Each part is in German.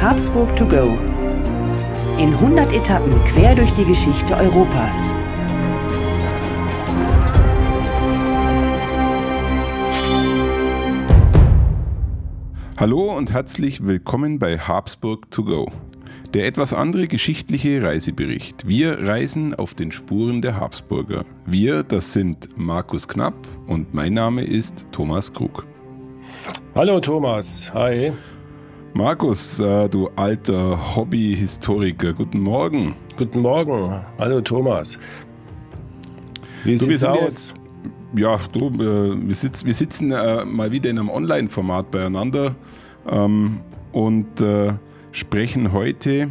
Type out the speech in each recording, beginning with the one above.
Habsburg to go. In 100 Etappen quer durch die Geschichte Europas. Hallo und herzlich willkommen bei Habsburg to go. Der etwas andere geschichtliche Reisebericht. Wir reisen auf den Spuren der Habsburger. Wir, das sind Markus Knapp und mein Name ist Thomas Krug. Hallo Thomas, hi. Markus, äh, du alter Hobbyhistoriker, guten Morgen. Guten Morgen, hallo Thomas. Wie du, sieht's aus? Ja, du, äh, wir, sitz, wir sitzen äh, mal wieder in einem Online-Format beieinander ähm, und sprechen heute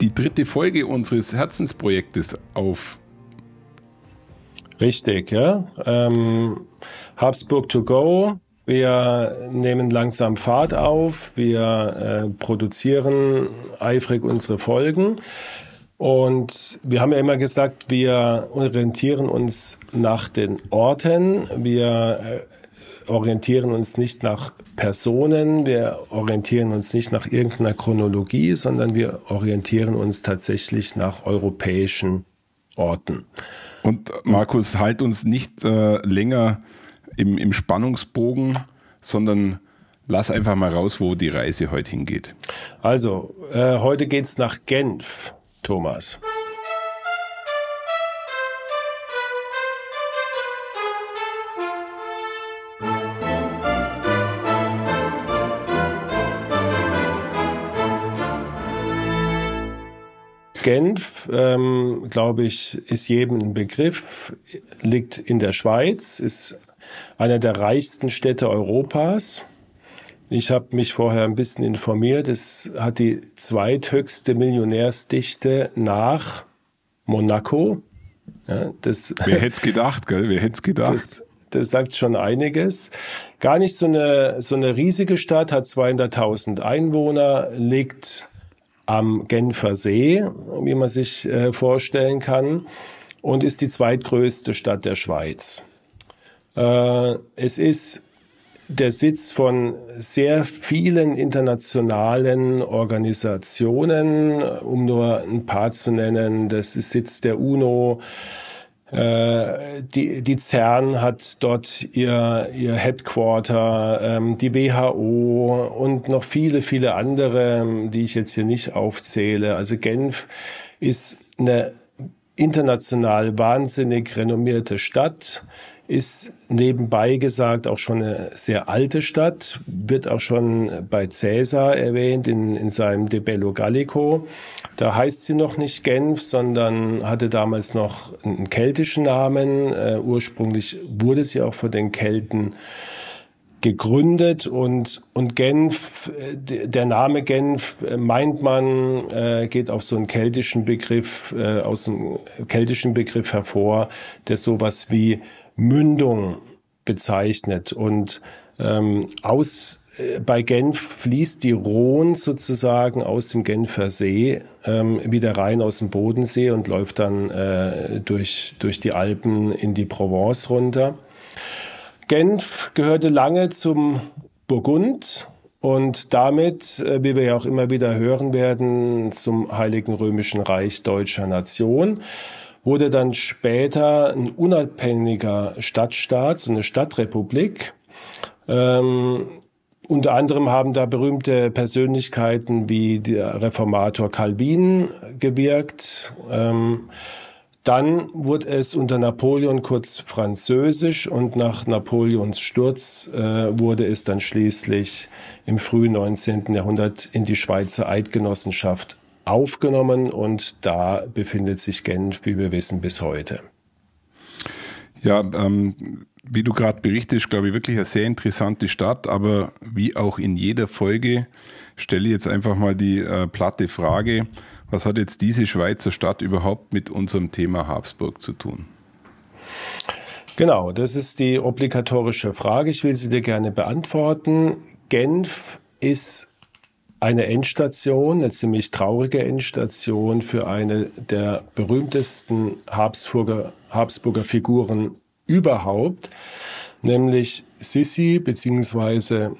die dritte Folge unseres Herzensprojektes auf. Richtig, ja. Ähm, Habsburg to go. Wir nehmen langsam Fahrt auf. Wir äh, produzieren eifrig unsere Folgen. Und wir haben ja immer gesagt, wir orientieren uns nach den Orten. Wir äh, orientieren uns nicht nach Personen. Wir orientieren uns nicht nach irgendeiner Chronologie, sondern wir orientieren uns tatsächlich nach europäischen Orten. Und Markus, halt uns nicht äh, länger im, im Spannungsbogen, sondern lass einfach mal raus, wo die Reise heute hingeht. Also, äh, heute geht's nach Genf. Thomas. Genf, ähm, glaube ich, ist jedem ein Begriff, liegt in der Schweiz, ist einer der reichsten Städte Europas. Ich habe mich vorher ein bisschen informiert. Es hat die zweithöchste Millionärsdichte nach Monaco. Ja, das, Wer hätte es gedacht, gell? Wer hätte es gedacht? Das, das sagt schon einiges. Gar nicht so eine, so eine riesige Stadt, hat 200.000 Einwohner, liegt am Genfer See, wie man sich äh, vorstellen kann, und ist die zweitgrößte Stadt der Schweiz. Äh, es ist der Sitz von sehr vielen internationalen Organisationen, um nur ein paar zu nennen. Das ist Sitz der UNO. Äh, die, die CERN hat dort ihr, ihr Headquarter, ähm, die WHO und noch viele, viele andere, die ich jetzt hier nicht aufzähle. Also Genf ist eine international wahnsinnig renommierte Stadt ist nebenbei gesagt auch schon eine sehr alte Stadt, wird auch schon bei Caesar erwähnt in, in seinem De Bello Gallico. Da heißt sie noch nicht Genf, sondern hatte damals noch einen keltischen Namen. Uh, ursprünglich wurde sie auch von den Kelten gegründet und, und Genf, der Name Genf äh, meint man, äh, geht auf so einen keltischen Begriff, äh, aus einem keltischen Begriff hervor, der sowas wie Mündung bezeichnet. Und ähm, aus äh, bei Genf fließt die Rhone sozusagen aus dem Genfer See ähm, wieder rein aus dem Bodensee und läuft dann äh, durch, durch die Alpen in die Provence runter. Genf gehörte lange zum Burgund und damit, äh, wie wir ja auch immer wieder hören werden, zum Heiligen Römischen Reich deutscher Nation wurde dann später ein unabhängiger Stadtstaat, so eine Stadtrepublik. Ähm, unter anderem haben da berühmte Persönlichkeiten wie der Reformator Calvin gewirkt. Ähm, dann wurde es unter Napoleon kurz französisch und nach Napoleons Sturz äh, wurde es dann schließlich im frühen 19. Jahrhundert in die Schweizer Eidgenossenschaft aufgenommen und da befindet sich Genf, wie wir wissen, bis heute. Ja, ähm, wie du gerade berichtest, glaube ich, wirklich eine sehr interessante Stadt, aber wie auch in jeder Folge stelle ich jetzt einfach mal die äh, platte Frage, was hat jetzt diese Schweizer Stadt überhaupt mit unserem Thema Habsburg zu tun? Genau, das ist die obligatorische Frage. Ich will sie dir gerne beantworten. Genf ist eine Endstation, eine ziemlich traurige Endstation für eine der berühmtesten Habsburger, Habsburger Figuren überhaupt, nämlich Sissi bzw.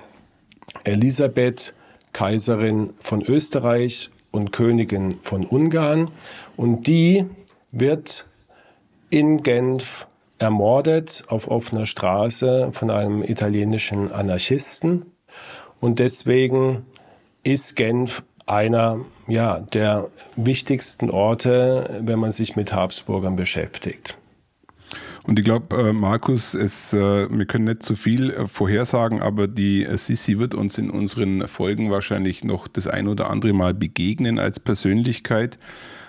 Elisabeth Kaiserin von Österreich und Königin von Ungarn. Und die wird in Genf ermordet auf offener Straße von einem italienischen Anarchisten. Und deswegen ist Genf einer ja, der wichtigsten Orte, wenn man sich mit Habsburgern beschäftigt. Und ich glaube, äh, Markus, es, äh, wir können nicht zu viel äh, vorhersagen, aber die Sissi wird uns in unseren Folgen wahrscheinlich noch das ein oder andere Mal begegnen als Persönlichkeit.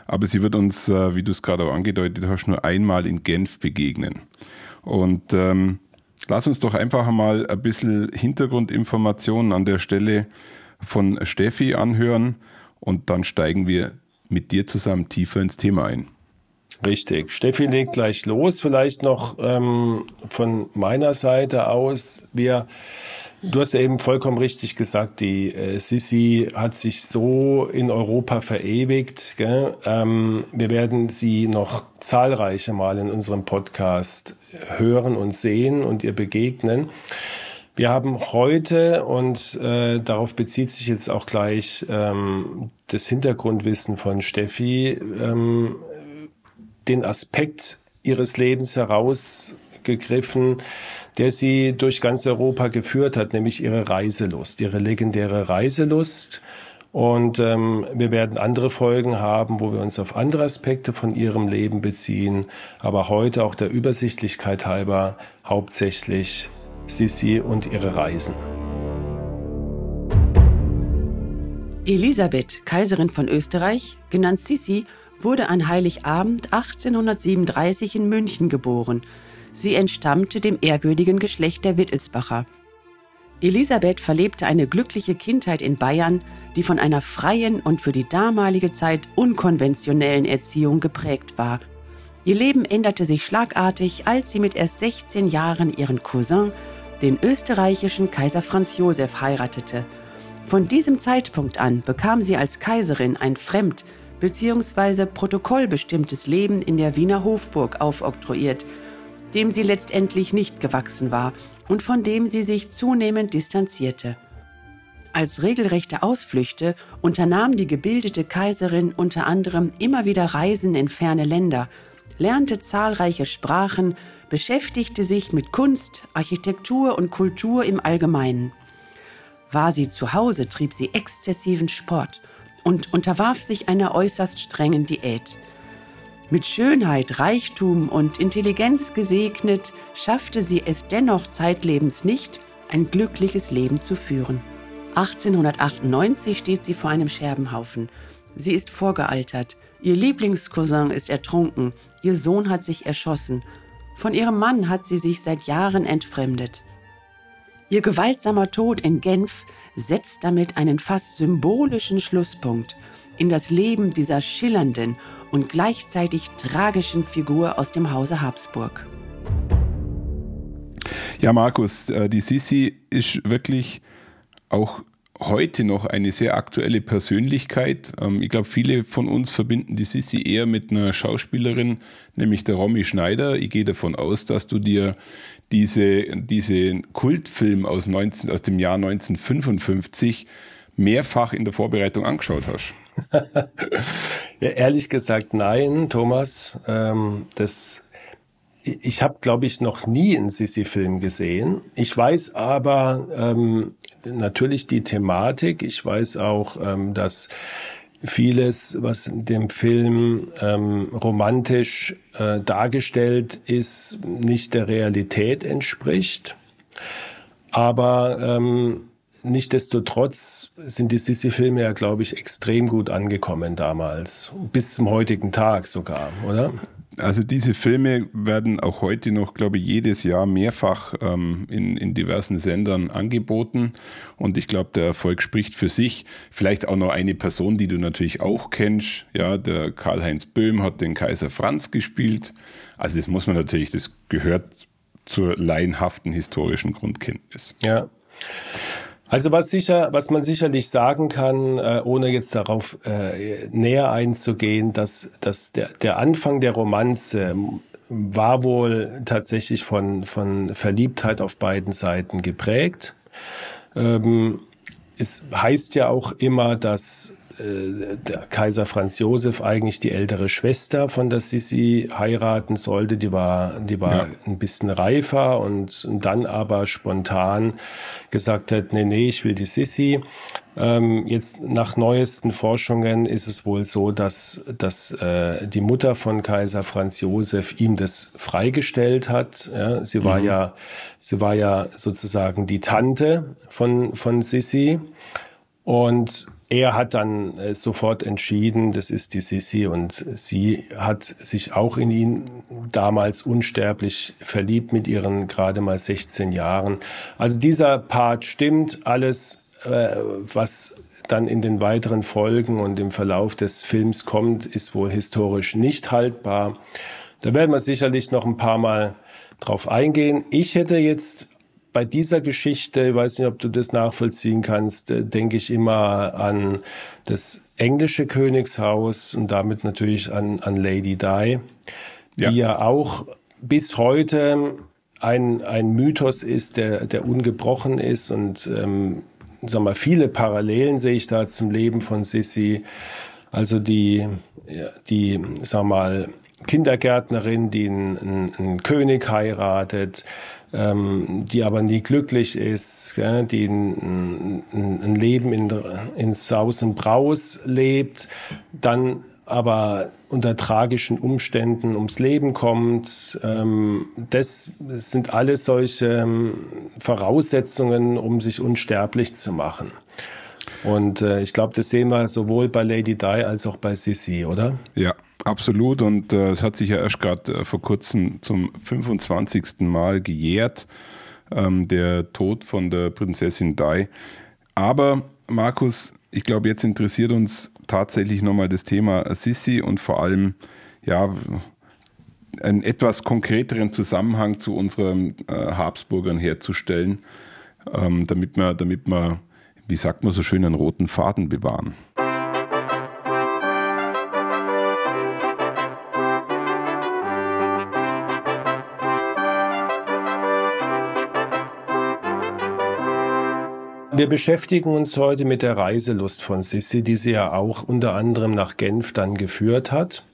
Aber sie wird uns, wie du es gerade auch angedeutet hast, nur einmal in Genf begegnen. Und ähm, lass uns doch einfach mal ein bisschen Hintergrundinformationen an der Stelle von Steffi anhören und dann steigen wir mit dir zusammen tiefer ins Thema ein. Richtig. Steffi legt gleich los. Vielleicht noch ähm, von meiner Seite aus. Wir, du hast ja eben vollkommen richtig gesagt, die äh, Sissi hat sich so in Europa verewigt. Ähm, wir werden sie noch zahlreiche Mal in unserem Podcast hören und sehen und ihr begegnen. Wir haben heute, und äh, darauf bezieht sich jetzt auch gleich ähm, das Hintergrundwissen von Steffi, ähm, den Aspekt ihres Lebens herausgegriffen, der sie durch ganz Europa geführt hat, nämlich ihre Reiselust, ihre legendäre Reiselust. Und ähm, wir werden andere Folgen haben, wo wir uns auf andere Aspekte von ihrem Leben beziehen, aber heute auch der Übersichtlichkeit halber hauptsächlich Sissi und ihre Reisen. Elisabeth, Kaiserin von Österreich, genannt Sissi, wurde an Heiligabend 1837 in München geboren. Sie entstammte dem ehrwürdigen Geschlecht der Wittelsbacher. Elisabeth verlebte eine glückliche Kindheit in Bayern, die von einer freien und für die damalige Zeit unkonventionellen Erziehung geprägt war. Ihr Leben änderte sich schlagartig, als sie mit erst 16 Jahren ihren Cousin, den österreichischen Kaiser Franz Josef, heiratete. Von diesem Zeitpunkt an bekam sie als Kaiserin ein fremd- bzw. protokollbestimmtes Leben in der Wiener Hofburg aufoktroyiert, dem sie letztendlich nicht gewachsen war und von dem sie sich zunehmend distanzierte. Als regelrechte Ausflüchte unternahm die gebildete Kaiserin unter anderem immer wieder Reisen in ferne Länder, lernte zahlreiche Sprachen, beschäftigte sich mit Kunst, Architektur und Kultur im Allgemeinen. War sie zu Hause, trieb sie exzessiven Sport und unterwarf sich einer äußerst strengen Diät. Mit Schönheit, Reichtum und Intelligenz gesegnet, schaffte sie es dennoch zeitlebens nicht, ein glückliches Leben zu führen. 1898 steht sie vor einem Scherbenhaufen. Sie ist vorgealtert. Ihr Lieblingscousin ist ertrunken. Ihr Sohn hat sich erschossen. Von ihrem Mann hat sie sich seit Jahren entfremdet. Ihr gewaltsamer Tod in Genf setzt damit einen fast symbolischen Schlusspunkt in das Leben dieser schillernden und gleichzeitig tragischen Figur aus dem Hause Habsburg. Ja, Markus, äh, die Sissi ist wirklich auch heute noch eine sehr aktuelle Persönlichkeit. Ähm, ich glaube, viele von uns verbinden die Sissi eher mit einer Schauspielerin, nämlich der Romy Schneider. Ich gehe davon aus, dass du dir diese, diese Kultfilm aus, 19, aus dem Jahr 1955 mehrfach in der Vorbereitung angeschaut hast. ja, ehrlich gesagt, nein, Thomas. Ähm, das ich habe, glaube ich, noch nie einen Sissi-Film gesehen. Ich weiß aber ähm, natürlich die Thematik. Ich weiß auch, ähm, dass vieles, was in dem Film ähm, romantisch äh, dargestellt ist, nicht der Realität entspricht. Aber ähm, Nichtsdestotrotz sind die Sissi-Filme ja, glaube ich, extrem gut angekommen damals. Bis zum heutigen Tag sogar, oder? Also diese Filme werden auch heute noch, glaube ich, jedes Jahr mehrfach ähm, in, in diversen Sendern angeboten. Und ich glaube, der Erfolg spricht für sich. Vielleicht auch noch eine Person, die du natürlich auch kennst. Ja, der Karl-Heinz Böhm hat den Kaiser Franz gespielt. Also das muss man natürlich, das gehört zur laienhaften historischen Grundkenntnis. Ja. Also was sicher, was man sicherlich sagen kann, äh, ohne jetzt darauf äh, näher einzugehen, dass, dass der, der Anfang der Romanze war wohl tatsächlich von, von Verliebtheit auf beiden Seiten geprägt. Ähm, es heißt ja auch immer, dass äh, Kaiser Franz Josef eigentlich die ältere Schwester von der Sissi heiraten sollte. Die war, die war ja. ein bisschen reifer und, und, dann aber spontan gesagt hat, nee, nee, ich will die Sissi. Ähm, jetzt nach neuesten Forschungen ist es wohl so, dass, dass äh, die Mutter von Kaiser Franz Josef ihm das freigestellt hat. Ja, sie war mhm. ja, sie war ja sozusagen die Tante von, von Sissi. Und er hat dann äh, sofort entschieden, das ist die Sissi und sie hat sich auch in ihn damals unsterblich verliebt mit ihren gerade mal 16 Jahren. Also dieser Part stimmt, alles, äh, was dann in den weiteren Folgen und im Verlauf des Films kommt, ist wohl historisch nicht haltbar. Da werden wir sicherlich noch ein paar Mal drauf eingehen. Ich hätte jetzt bei dieser Geschichte, ich weiß nicht, ob du das nachvollziehen kannst, äh, denke ich immer an das englische Königshaus und damit natürlich an, an Lady Di, die ja. ja auch bis heute ein, ein Mythos ist, der, der ungebrochen ist und ähm, sag mal, viele Parallelen sehe ich da zum Leben von Sissy. Also die, die sag mal, Kindergärtnerin, die einen, einen König heiratet, ähm, die aber nie glücklich ist, ja, die ein, ein, Leben in, in Saus und Braus lebt, dann aber unter tragischen Umständen ums Leben kommt. Ähm, das sind alles solche ähm, Voraussetzungen, um sich unsterblich zu machen. Und äh, ich glaube, das sehen wir sowohl bei Lady Di als auch bei Sissy, oder? Ja, absolut. Und äh, es hat sich ja erst gerade äh, vor kurzem zum 25. Mal gejährt, ähm, der Tod von der Prinzessin Di. Aber Markus, ich glaube, jetzt interessiert uns tatsächlich nochmal das Thema Sissi und vor allem, ja, einen etwas konkreteren Zusammenhang zu unseren äh, Habsburgern herzustellen, ähm, damit wir, damit wir wie sagt man so schön, einen roten Faden bewahren. Wir beschäftigen uns heute mit der Reiselust von Sissi, die sie ja auch unter anderem nach Genf dann geführt hat.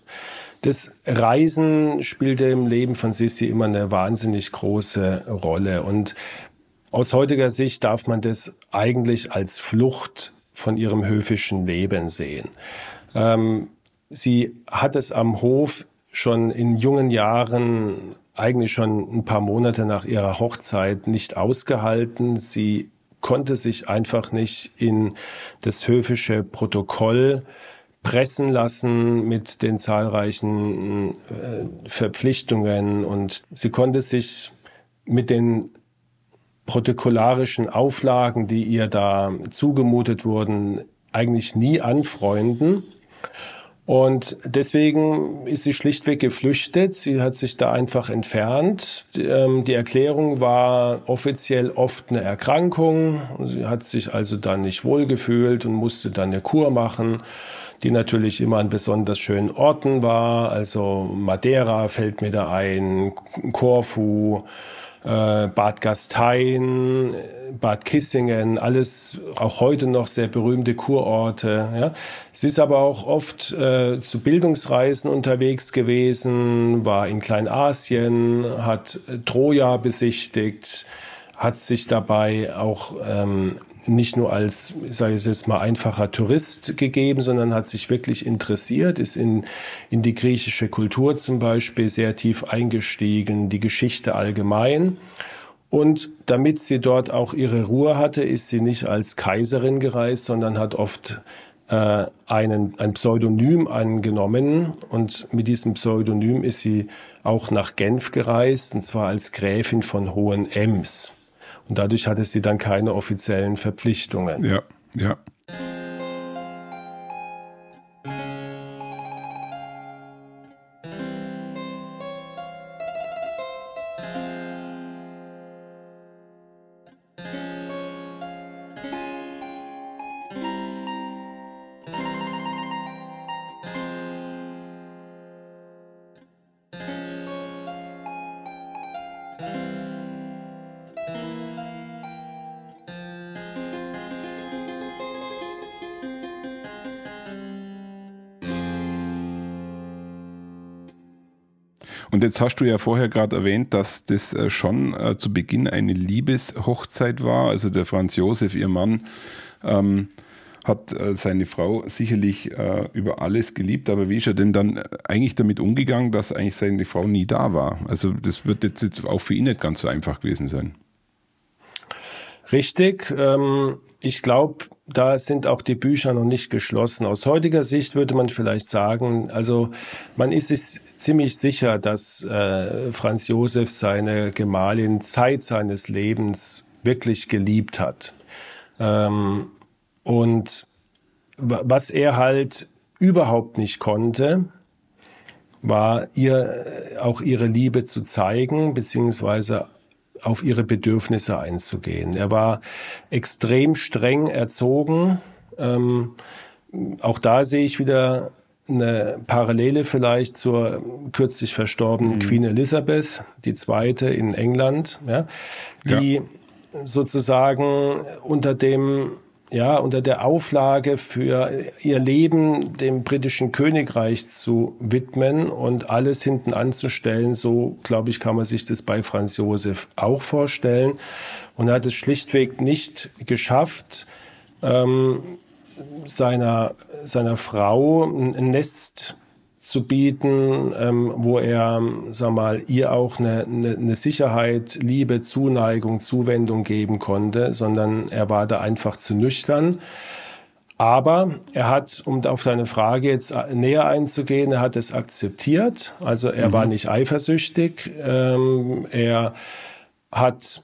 Das Reisen spielte im Leben von Sissi immer eine wahnsinnig große Rolle. Und aus heutiger Sicht darf man das eigentlich als Flucht von ihrem höfischen Leben sehen. Ähm, sie hat es am Hof schon in jungen Jahren, eigentlich schon ein paar Monate nach ihrer Hochzeit, nicht ausgehalten. Sie konnte sich einfach nicht in das höfische Protokoll pressen lassen mit den zahlreichen äh, Verpflichtungen und sie konnte sich mit den protokollarischen Auflagen, die ihr da zugemutet wurden, eigentlich nie anfreunden. Und deswegen ist sie schlichtweg geflüchtet. Sie hat sich da einfach entfernt. Ähm, die Erklärung war offiziell oft eine Erkrankung. Sie hat sich also dann nicht wohlgefühlt und musste dann eine Kur machen, die natürlich immer an besonders schönen Orten war. Also Madeira fällt mir da ein, Korfu, äh, Bad Gastein, Bad Kissingen, alles auch heute noch sehr berühmte Kurorte. Ja. Sie ist aber auch oft äh, zu Bildungsreisen unterwegs gewesen, war in Kleinasien, hat Troja besichtigt, hat sich dabei auch ähm, nicht nur als, sage ich jetzt mal, einfacher Tourist gegeben, sondern hat sich wirklich interessiert, ist in, in die griechische Kultur zum Beispiel sehr tief eingestiegen, die Geschichte allgemein. Und damit sie dort auch ihre Ruhe hatte, ist sie nicht als Kaiserin gereist, sondern hat oft äh, einen, ein Pseudonym angenommen. Und mit diesem Pseudonym ist sie auch nach Genf gereist, und zwar als Gräfin von Hohenems. Und dadurch hatte sie dann keine offiziellen Verpflichtungen. Ja, ja. Und jetzt hast du ja vorher gerade erwähnt, dass das äh, schon äh, zu Beginn eine Liebeshochzeit war. Also der Franz Josef, ihr Mann, ähm, hat äh, seine Frau sicherlich äh, über alles geliebt, aber wie ist er denn dann eigentlich damit umgegangen, dass eigentlich seine Frau nie da war? Also das wird jetzt, jetzt auch für ihn nicht ganz so einfach gewesen sein. Richtig. Ähm, ich glaube, da sind auch die Bücher noch nicht geschlossen. Aus heutiger Sicht würde man vielleicht sagen, also man ist sich ziemlich sicher, dass äh, Franz Josef seine Gemahlin Zeit seines Lebens wirklich geliebt hat. Ähm, und was er halt überhaupt nicht konnte, war ihr äh, auch ihre Liebe zu zeigen, beziehungsweise auf ihre Bedürfnisse einzugehen. Er war extrem streng erzogen. Ähm, auch da sehe ich wieder eine Parallele vielleicht zur kürzlich verstorbenen mhm. Queen Elizabeth, die zweite in England, ja, die ja. sozusagen unter dem ja, unter der Auflage für ihr Leben dem britischen Königreich zu widmen und alles hinten anzustellen. So, glaube ich, kann man sich das bei Franz Josef auch vorstellen. Und hat es schlichtweg nicht geschafft, ähm, seiner, seiner Frau ein Nest zu bieten, ähm, wo er, sag mal, ihr auch eine, eine, eine Sicherheit, Liebe, Zuneigung, Zuwendung geben konnte, sondern er war da einfach zu nüchtern. Aber er hat, um auf deine Frage jetzt näher einzugehen, er hat es akzeptiert. Also er mhm. war nicht eifersüchtig. Ähm, er hat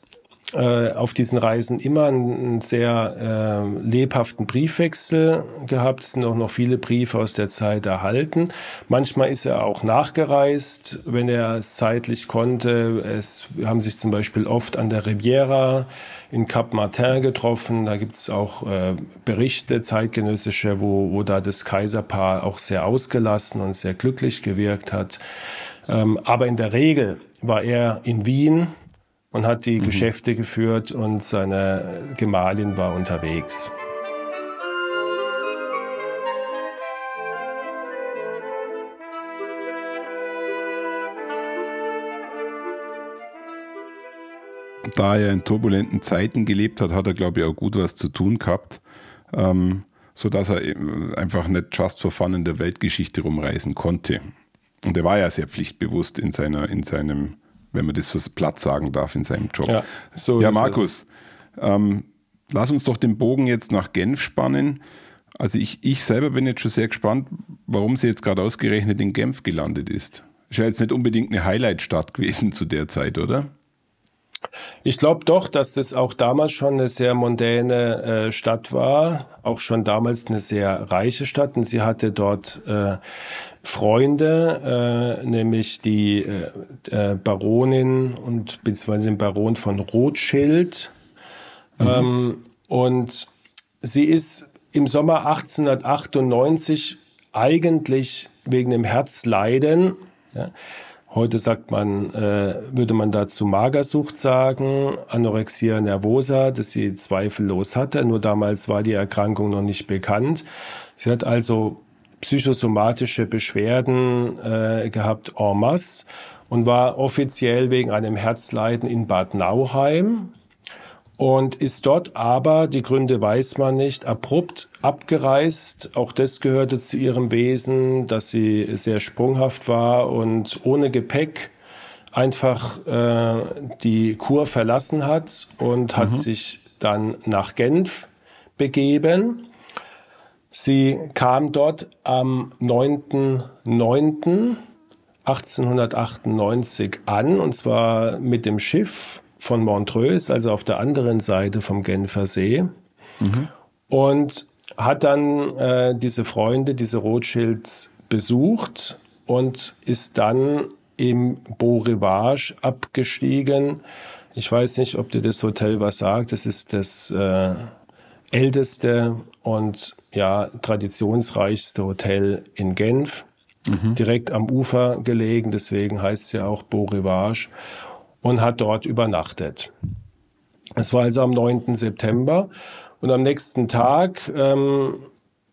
äh, auf diesen Reisen immer einen, sehr äh, lebhaften Briefwechsel gehabt. Sind auch noch viele Briefe aus der Zeit erhalten. Manchmal ist er auch nachgereist, wenn er es zeitlich konnte. Es haben sich zum Beispiel oft an der Riviera in Cap Martin getroffen. Da gibt es auch äh, Berichte, zeitgenössische, wo, wo da das Kaiserpaar auch sehr ausgelassen und sehr glücklich gewirkt hat. Ähm, aber in der Regel war er in Wien und hat die mhm. Geschäfte geführt und seine Gemahlin war unterwegs. Da er in turbulenten Zeiten gelebt hat, hat er, glaube ich, auch gut was zu tun gehabt, ähm, sodass er einfach nicht just for fun in der Weltgeschichte rumreisen konnte. Und er war ja sehr pflichtbewusst in, seiner, in seinem wenn man das so platt sagen darf in seinem Job. Ja, so ja Markus, ähm, lass uns doch den Bogen jetzt nach Genf spannen. Also ich, ich selber bin jetzt schon sehr gespannt, warum sie jetzt gerade ausgerechnet in Genf gelandet ist. Ist ja jetzt nicht unbedingt eine Highlight-Stadt gewesen zu der Zeit, oder? Ich glaube doch, dass das auch damals schon eine sehr mondäne äh, Stadt war, auch schon damals eine sehr reiche Stadt und sie hatte dort äh, Freunde, äh, nämlich die äh, äh, Baronin und beziehungsweise den Baron von Rothschild. Mhm. Ähm, und sie ist im Sommer 1898 eigentlich wegen dem Herzleiden, ja, heute sagt man, äh, würde man dazu Magersucht sagen, Anorexia nervosa, das sie zweifellos hatte, nur damals war die Erkrankung noch nicht bekannt. Sie hat also psychosomatische Beschwerden äh, gehabt en masse und war offiziell wegen einem Herzleiden in Bad Nauheim und ist dort aber, die Gründe weiß man nicht, abrupt abgereist. Auch das gehörte zu ihrem Wesen, dass sie sehr sprunghaft war und ohne Gepäck einfach äh, die Kur verlassen hat und hat mhm. sich dann nach Genf begeben Sie kam dort am 9.9.1898 an, und zwar mit dem Schiff von Montreux, also auf der anderen Seite vom Genfer See. Mhm. Und hat dann äh, diese Freunde, diese Rothschilds besucht und ist dann im Beau Rivage abgestiegen. Ich weiß nicht, ob dir das Hotel was sagt. Das ist das äh, älteste und ja traditionsreichste Hotel in Genf, mhm. direkt am Ufer gelegen, deswegen heißt es ja auch Beau Rivage und hat dort übernachtet. Es war also am 9. September und am nächsten Tag ähm,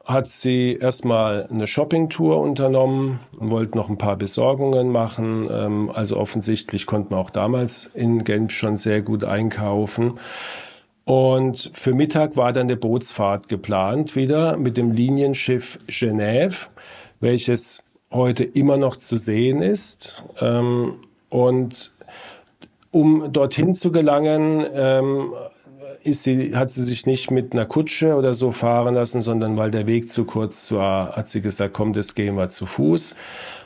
hat sie erstmal eine Shoppingtour unternommen und wollte noch ein paar Besorgungen machen. Ähm, also offensichtlich konnte man auch damals in Genf schon sehr gut einkaufen. Und für Mittag war dann eine Bootsfahrt geplant, wieder mit dem Linienschiff Genève, welches heute immer noch zu sehen ist. Ähm, und um dorthin zu gelangen, ähm, ist sie, hat sie sich nicht mit einer Kutsche oder so fahren lassen, sondern weil der Weg zu kurz war, hat sie gesagt, komm, das gehen wir zu Fuß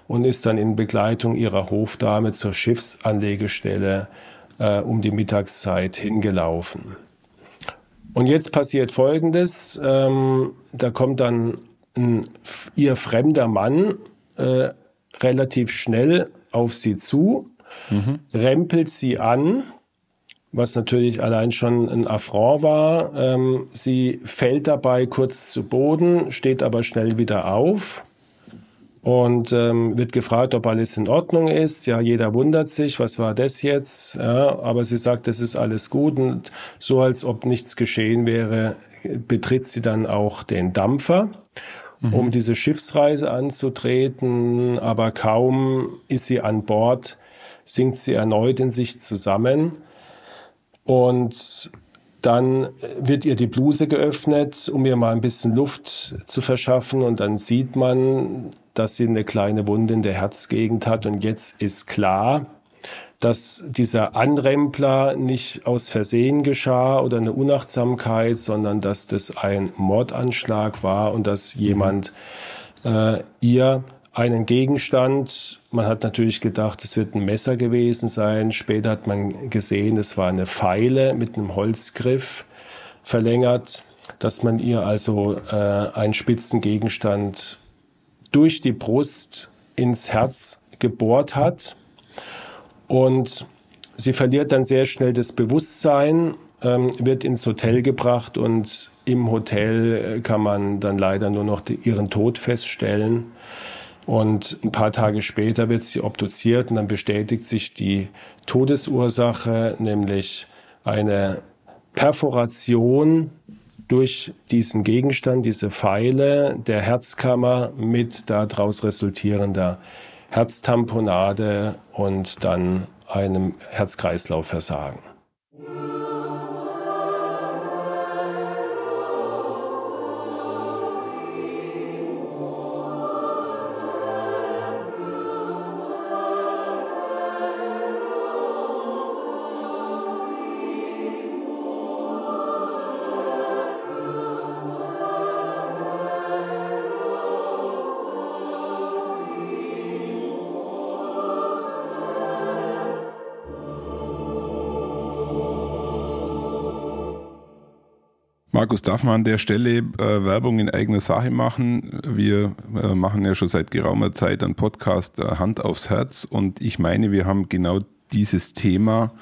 und ist dann in Begleitung ihrer Hofdame zur Schiffsanlegestelle äh, um die Mittagszeit hingelaufen. Und jetzt passiert Folgendes, ähm, da kommt dann ein ihr fremder Mann äh, relativ schnell auf sie zu, mhm. rempelt sie an, was natürlich allein schon ein Affront war. Ähm, sie fällt dabei kurz zu Boden, steht aber schnell wieder auf und ähm, wird gefragt, ob alles in Ordnung ist. Ja, jeder wundert sich, was war das jetzt? Ja, aber sie sagt, das ist alles gut und so als ob nichts geschehen wäre, betritt sie dann auch den Dampfer, mhm. um diese Schiffsreise anzutreten. Aber kaum ist sie an Bord, sinkt sie erneut in sich zusammen und dann wird ihr die Bluse geöffnet, um ihr mal ein bisschen Luft zu verschaffen. Und dann sieht man, dass sie eine kleine Wunde in der Herzgegend hat. Und jetzt ist klar, dass dieser Anrempler nicht aus Versehen geschah oder eine Unachtsamkeit, sondern dass das ein Mordanschlag war und dass jemand äh, ihr einen Gegenstand. Man hat natürlich gedacht, es wird ein Messer gewesen sein. Später hat man gesehen, es war eine Feile mit einem Holzgriff verlängert, dass man ihr also äh, einen spitzen Gegenstand durch die Brust ins Herz gebohrt hat. Und sie verliert dann sehr schnell das Bewusstsein, ähm, wird ins Hotel gebracht und im Hotel äh, kann man dann leider nur noch die, ihren Tod feststellen. Und ein paar Tage später wird sie obduziert und dann bestätigt sich die Todesursache, nämlich eine Perforation durch diesen Gegenstand, diese Pfeile der Herzkammer mit daraus resultierender Herztamponade und dann einem Herz-Kreislauf-Versagen. Markus, darf man an der Stelle äh, Werbung in eigener Sache machen? Wir äh, machen ja schon seit geraumer Zeit einen Podcast äh, Hand aufs Herz und ich meine, wir haben genau dieses Thema,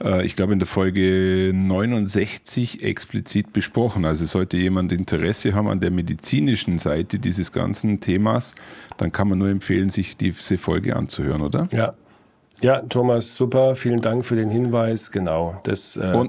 äh, ich glaube in der Folge 69 explizit besprochen. Also sollte jemand Interesse haben an der medizinischen Seite dieses ganzen Themas, dann kann man nur empfehlen, sich diese Folge anzuhören, oder? Ja. Ja, Thomas, super. Vielen Dank für den Hinweis. Genau. Das äh,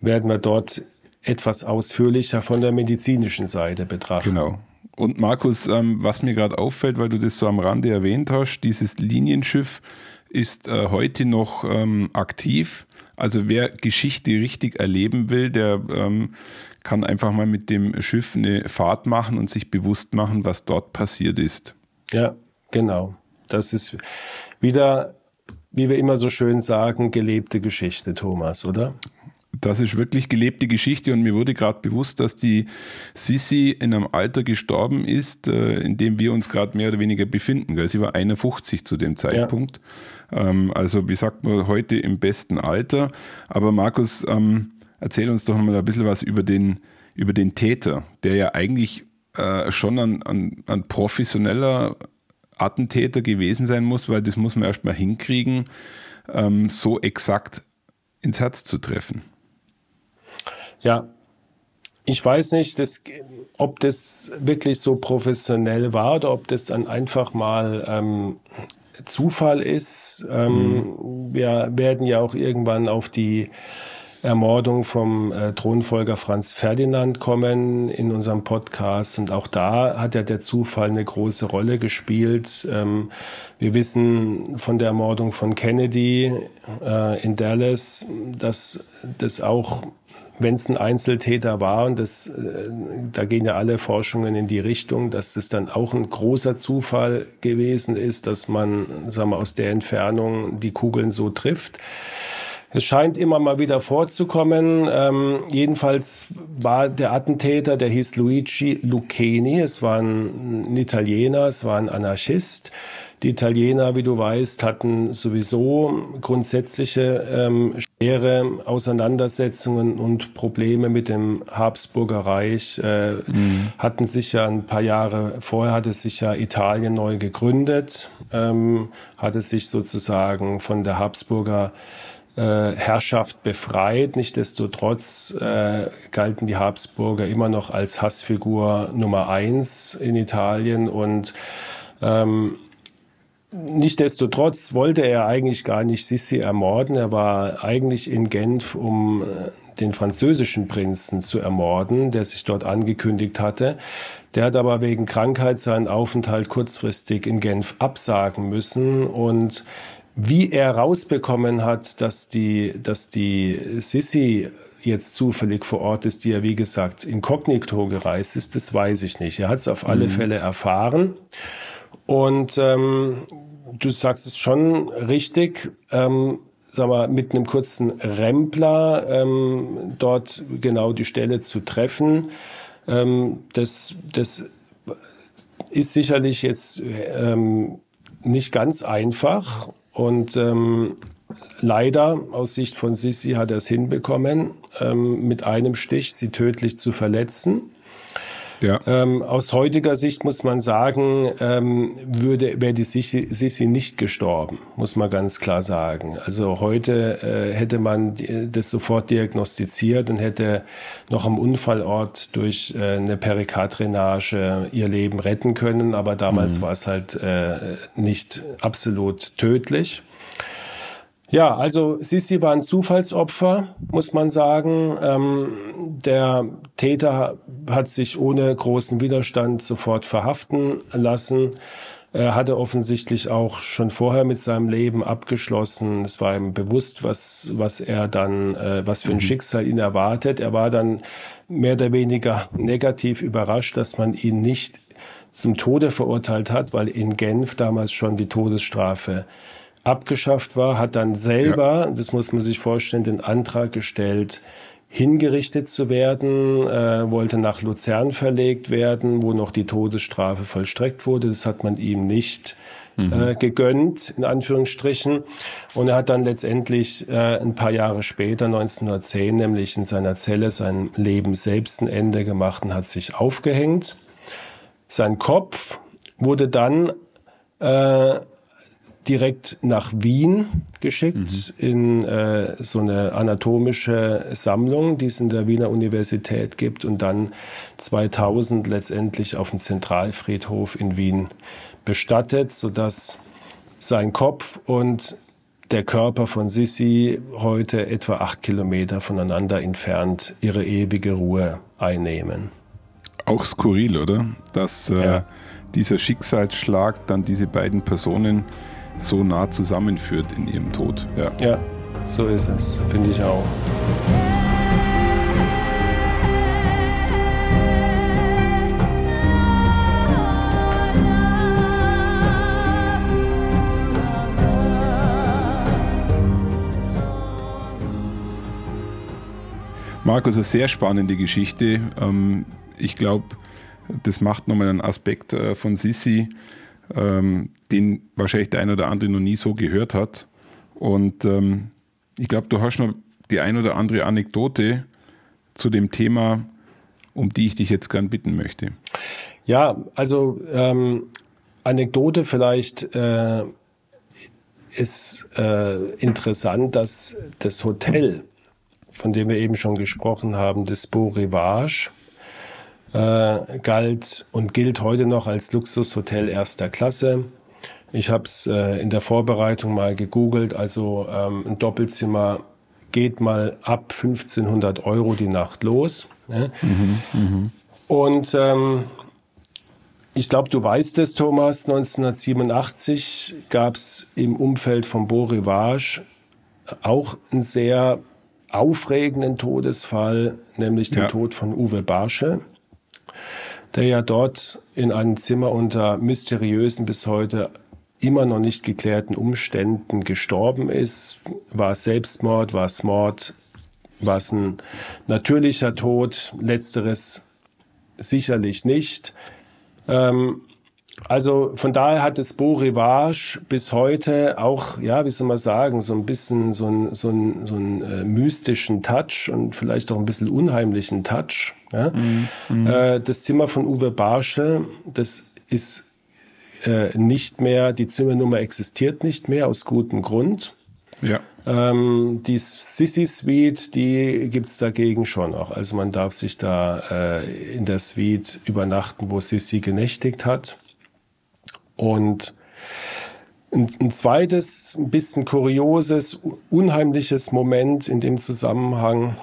werden wir dort etwas ausführlicher von der medizinischen Seite betrachten. Genau. Und Markus, ähm, was mir gerade auffällt, weil du das so am Rande erwähnt hast, dieses Linienschiff ist äh, heute noch ähm, aktiv. Also wer Geschichte richtig erleben will, der ähm, kann einfach mal mit dem Schiff eine Fahrt machen und sich bewusst machen, was dort passiert ist. Ja, genau. Das ist wieder, wie wir immer so schön sagen, gelebte Geschichte, Thomas, oder? Das ist wirklich gelebte Geschichte und mir wurde gerade bewusst, dass die Sissi in einem Alter gestorben ist, äh, in dem wir uns gerade mehr oder weniger befinden. Sie war 51 zu dem Zeitpunkt. Ja. Ähm, also wie sagt man heute im besten Alter. Aber Markus, ähm, erzähl uns doch mal ein bisschen was über den, über den Täter, der ja eigentlich äh, schon ein, ein, ein professioneller Attentäter gewesen sein muss, weil das muss man erstmal hinkriegen, ähm, so exakt ins Herz zu treffen. Ja, ich weiß nicht, das, ob das wirklich so professionell war oder ob das dann einfach mal ähm, Zufall ist. Ähm, mhm. Wir werden ja auch irgendwann auf die Ermordung vom äh, Thronfolger Franz Ferdinand kommen in unserem Podcast. Und auch da hat ja der Zufall eine große Rolle gespielt. Ähm, wir wissen von der Ermordung von Kennedy äh, in Dallas, dass das auch wenn es ein Einzeltäter war, und das, äh, da gehen ja alle Forschungen in die Richtung, dass das dann auch ein großer Zufall gewesen ist, dass man sagen wir, aus der Entfernung die Kugeln so trifft. Es scheint immer mal wieder vorzukommen. Ähm, jedenfalls war der Attentäter, der hieß Luigi Lucchini. Es war ein, ein Italiener, es war ein Anarchist. Die Italiener, wie du weißt, hatten sowieso grundsätzliche ähm, schwere Auseinandersetzungen und Probleme mit dem Habsburger Reich. Äh, mhm. Hatten sich ja ein paar Jahre vorher hatte sich ja Italien neu gegründet, ähm, hatte sich sozusagen von der Habsburger Herrschaft befreit. Nichtsdestotrotz äh, galten die Habsburger immer noch als Hassfigur Nummer eins in Italien und ähm, Nichtsdestotrotz wollte er eigentlich gar nicht Sissi ermorden. Er war eigentlich in Genf, um äh, den französischen Prinzen zu ermorden, der sich dort angekündigt hatte. Der hat aber wegen Krankheit seinen Aufenthalt kurzfristig in Genf absagen müssen und wie er rausbekommen hat, dass die, dass die Sissi jetzt zufällig vor Ort ist, die ja wie gesagt inkognito gereist ist, das weiß ich nicht. Er hat es auf alle mhm. Fälle erfahren. Und ähm, du sagst es schon richtig. Ähm, sag mal, mit einem kurzen Rempler ähm, dort genau die Stelle zu treffen, ähm, das, das ist sicherlich jetzt ähm, nicht ganz einfach. Und ähm, leider aus Sicht von Sissi hat er es hinbekommen, ähm, mit einem Stich sie tödlich zu verletzen. Ja. Ähm, aus heutiger Sicht muss man sagen, ähm, würde wäre die Sissi, Sissi nicht gestorben, muss man ganz klar sagen. Also heute äh, hätte man das sofort diagnostiziert und hätte noch am Unfallort durch äh, eine Perikarddrainage ihr Leben retten können, aber damals mhm. war es halt äh, nicht absolut tödlich. Ja, also Sissi war ein Zufallsopfer, muss man sagen. Ähm, der Täter hat sich ohne großen Widerstand sofort verhaften lassen. Er hatte offensichtlich auch schon vorher mit seinem Leben abgeschlossen. Es war ihm bewusst, was, was er dann, äh, was für ein mhm. Schicksal ihn erwartet. Er war dann mehr oder weniger negativ überrascht, dass man ihn nicht zum Tode verurteilt hat, weil in Genf damals schon die Todesstrafe abgeschafft war, hat dann selber, ja. das muss man sich vorstellen, den Antrag gestellt, hingerichtet zu werden, äh, wollte nach Luzern verlegt werden, wo noch die Todesstrafe vollstreckt wurde. Das hat man ihm nicht mhm. äh, gegönnt, in Anführungsstrichen. Und er hat dann letztendlich äh, ein paar Jahre später, 1910, nämlich in seiner Zelle sein Leben selbst ein Ende gemacht und hat sich aufgehängt. Sein Kopf wurde dann äh, direkt nach Wien geschickt mhm. in äh, so eine anatomische Sammlung, die es in der Wiener Universität gibt und dann 2000 letztendlich auf dem Zentralfriedhof in Wien bestattet, sodass sein Kopf und der Körper von Sissi heute etwa acht Kilometer voneinander entfernt ihre ewige Ruhe einnehmen. Auch skurril, oder? Dass äh, ja. dieser Schicksalsschlag dann diese beiden Personen so nah zusammenführt in ihrem Tod. Ja, ja so ist es, finde ich auch. Markus, eine sehr spannende Geschichte. Ähm, ich glaube, das macht nochmal einen Aspekt äh, von Sissi ähm, den wahrscheinlich der ein oder andere noch nie so gehört hat. Und ähm, ich glaube, du hast noch die ein oder andere Anekdote zu dem Thema, um die ich dich jetzt gern bitten möchte. Ja, also ähm, Anekdote vielleicht äh, ist äh, interessant, dass das Hotel, von dem wir eben schon gesprochen haben, das Beau Rivage, äh, galt und gilt heute noch als Luxushotel erster Klasse. Ich habe es äh, in der Vorbereitung mal gegoogelt, also ähm, ein Doppelzimmer geht mal ab 1500 Euro die Nacht los. Ne? Mhm, mh. Und ähm, ich glaube, du weißt es, Thomas, 1987 gab es im Umfeld von Beau Rivage auch einen sehr aufregenden Todesfall, nämlich den ja. Tod von Uwe Barsche, der ja dort in einem Zimmer unter mysteriösen bis heute immer noch nicht geklärten Umständen gestorben ist. War es Selbstmord, war es Mord, war es ein natürlicher Tod? Letzteres sicherlich nicht. Ähm, also von daher hat das Beau Rivage bis heute auch, ja, wie soll man sagen, so ein bisschen so einen so ein, so ein, äh, mystischen Touch und vielleicht auch ein bisschen unheimlichen Touch. Ja? Mm, Äh, das Zimmer von Uwe Barsche, das ist äh, nicht mehr, die Zimmernummer existiert nicht mehr aus gutem Grund. Ja. Ähm, die Sissy Suite, die gibt's dagegen schon noch. Also man darf sich da äh, in der Suite übernachten, wo Sissy genächtigt hat. Und ein, ein zweites, ein bisschen kurioses, unheimliches Moment in dem Zusammenhang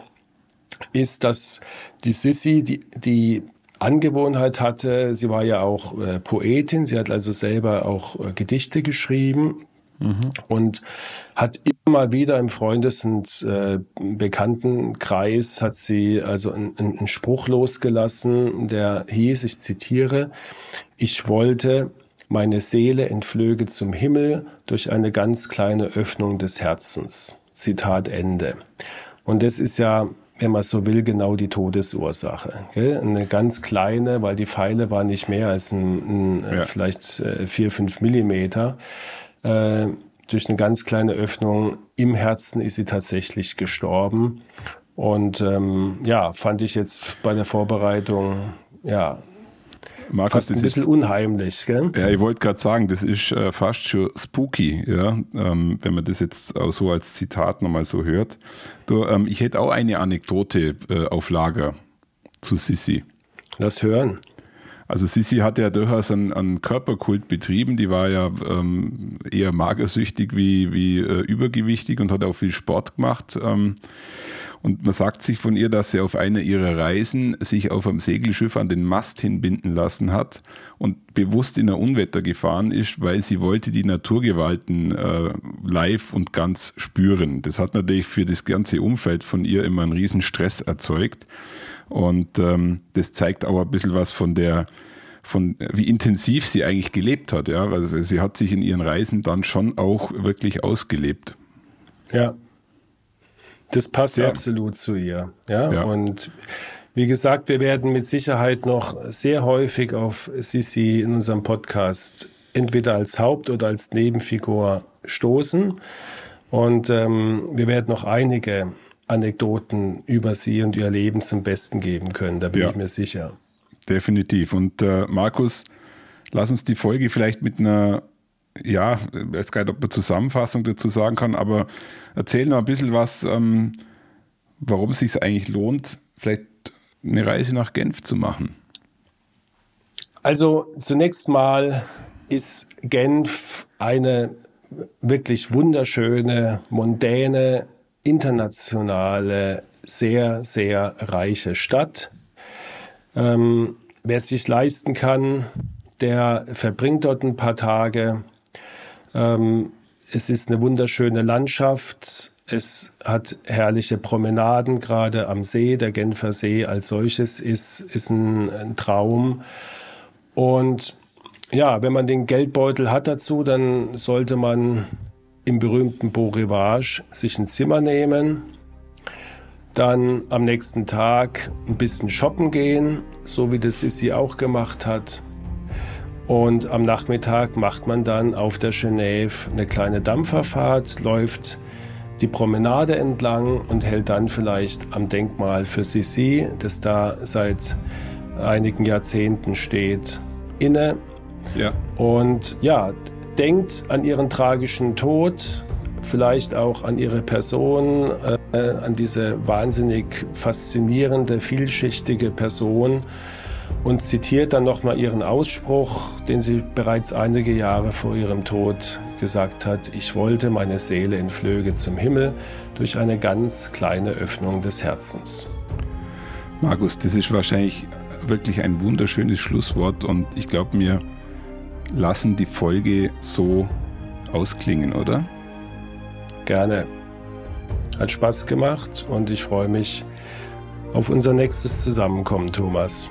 ist, dass die Sissy, die, die Angewohnheit hatte, sie war ja auch äh, Poetin, sie hat also selber auch äh, Gedichte geschrieben mhm. und hat immer wieder im Freundes- und äh, Bekanntenkreis hat sie also einen, einen Spruch losgelassen, der hieß, ich zitiere, ich wollte, meine Seele entflöge zum Himmel durch eine ganz kleine Öffnung des Herzens. Zitat Ende. Und das ist ja wenn man so will, genau die Todesursache. Gell? Eine ganz kleine, weil die Pfeile waren nicht mehr als ein, ein äh, ja. vielleicht äh, vier, fünf Millimeter. Äh, durch eine ganz kleine Öffnung im Herzen ist sie tatsächlich gestorben. Und ähm, ja, fand ich jetzt bei der Vorbereitung ja Markus, fast ein bisschen ist, unheimlich, gell? Ja, ich wollte gerade sagen, das ist äh, fast schon spooky, ja, ähm, wenn man das jetzt auch so als Zitat nochmal so hört. Du, ähm, ich hätte auch eine Anekdote äh, auf Lager zu Sissi. Lass hören. Also Sissi hat ja durchaus einen, einen Körperkult betrieben. Die war ja ähm, eher magersüchtig wie, wie äh, übergewichtig und hat auch viel Sport gemacht. Ähm, und man sagt sich von ihr, dass sie auf einer ihrer Reisen sich auf einem Segelschiff an den Mast hinbinden lassen hat und bewusst in ein Unwetter gefahren ist, weil sie wollte die Naturgewalten äh, live und ganz spüren. Das hat natürlich für das ganze Umfeld von ihr immer einen riesen Stress erzeugt. Und ähm, das zeigt auch ein bisschen was von der, von wie intensiv sie eigentlich gelebt hat. Ja? Also sie hat sich in ihren Reisen dann schon auch wirklich ausgelebt. Ja, das passt Sehr. absolut zu ihr. Ja? ja? Und wie gesagt, wir werden mit Sicherheit noch sehr häufig auf Sisi in unserem Podcast entweder als Haupt- oder als Nebenfigur stoßen. Und ähm, wir werden noch einige Anekdoten über sie und ihr Leben zum Besten geben können. Da bin ja. ich mir sicher. Definitiv. Und äh, Markus, lass uns die Folge vielleicht mit einer ja, ich weiß gar nicht, ob man Zusammenfassung dazu sagen kann, aber erzähl noch ein bisschen was, ähm, warum es sich eigentlich lohnt, vielleicht eine Reise nach Genf zu machen. Also zunächst mal ist Genf eine wirklich wunderschöne, mondäne, internationale, sehr, sehr reiche Stadt. Ähm, wer es sich leisten kann, der verbringt dort ein paar Tage. Ähm, es ist eine wunderschöne Landschaft. Es hat herrliche Promenaden, gerade am See. Der Genfer See als solches ist, ist ein, ein Traum. Und ja, wenn man den Geldbeutel hat dazu, dann sollte man im berühmten Beau Rivage sich ein Zimmer nehmen, dann am nächsten Tag ein bisschen shoppen gehen, so wie das Sissi auch gemacht hat. Und am Nachmittag macht man dann auf der Genève eine kleine Dampferfahrt, läuft die Promenade entlang und hält dann vielleicht am Denkmal für Sissi, das da seit einigen Jahrzehnten steht, inne. Ja. Und ja, denkt an ihren tragischen Tod, vielleicht auch an ihre Person, äh, an diese wahnsinnig faszinierende, vielschichtige Person und zitiert dann nochmal ihren Ausspruch, den sie bereits einige Jahre vor ihrem Tod gesagt hat, ich wollte, meine Seele entflöge zum Himmel durch eine ganz kleine Öffnung des Herzens. Markus, das ist wahrscheinlich wirklich ein wunderschönes Schlusswort und ich glaube, wir lassen die Folge so ausklingen, oder? Gerne. Hat Spaß gemacht und ich freue mich auf unser nächstes Zusammenkommen, Thomas.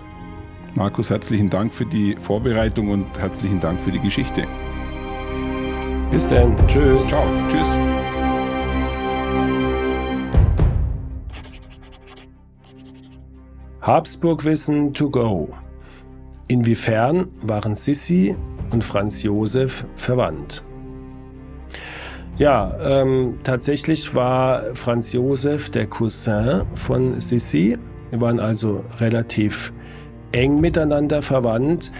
Markus, herzlichen Dank für die Vorbereitung und herzlichen Dank für die Geschichte. Bis dann. Tschüss. Ciao. Tschüss. Habsburgwissen to go. Inwiefern waren Sissi und Franz Josef verwandt? Ja, ähm, tatsächlich war Franz Josef der Cousin von Sissi. Wir waren also relativ eng miteinander verwandt.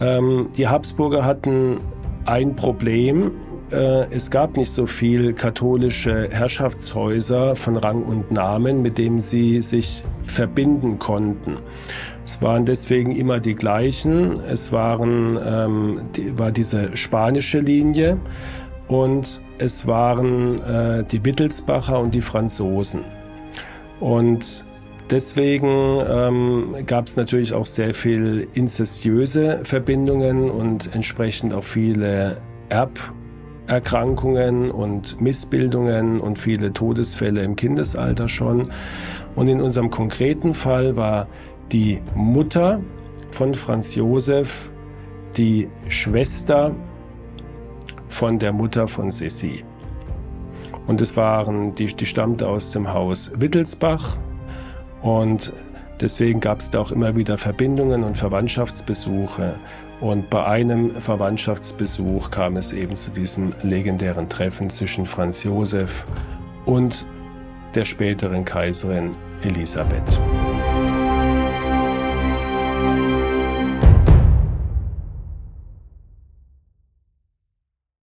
Ähm, die Habsburger hatten ein Problem. Äh, es gab nicht so viel katholische Herrschaftshäuser von Rang und Namen, mit denen sie sich verbinden konnten. Es waren deswegen immer die gleichen. Es waren, ähm, die, war diese spanische Linie und es waren äh, die Wittelsbacher und die Franzosen. Und deswegen ähm, gab es natürlich auch sehr viel inzestiöse Verbindungen und entsprechend auch viele Erberkrankungen und Missbildungen und viele Todesfälle im Kindesalter schon. Und in unserem konkreten Fall war die Mutter von Franz Josef die Schwester von der Mutter von Sissi. Und es waren, die, die stammte aus dem Haus Wittelsbach und deswegen gab es da auch immer wieder Verbindungen und Verwandtschaftsbesuche. Und bei einem Verwandtschaftsbesuch kam es eben zu diesem legendären Treffen zwischen Franz Josef und der späteren Kaiserin Elisabeth.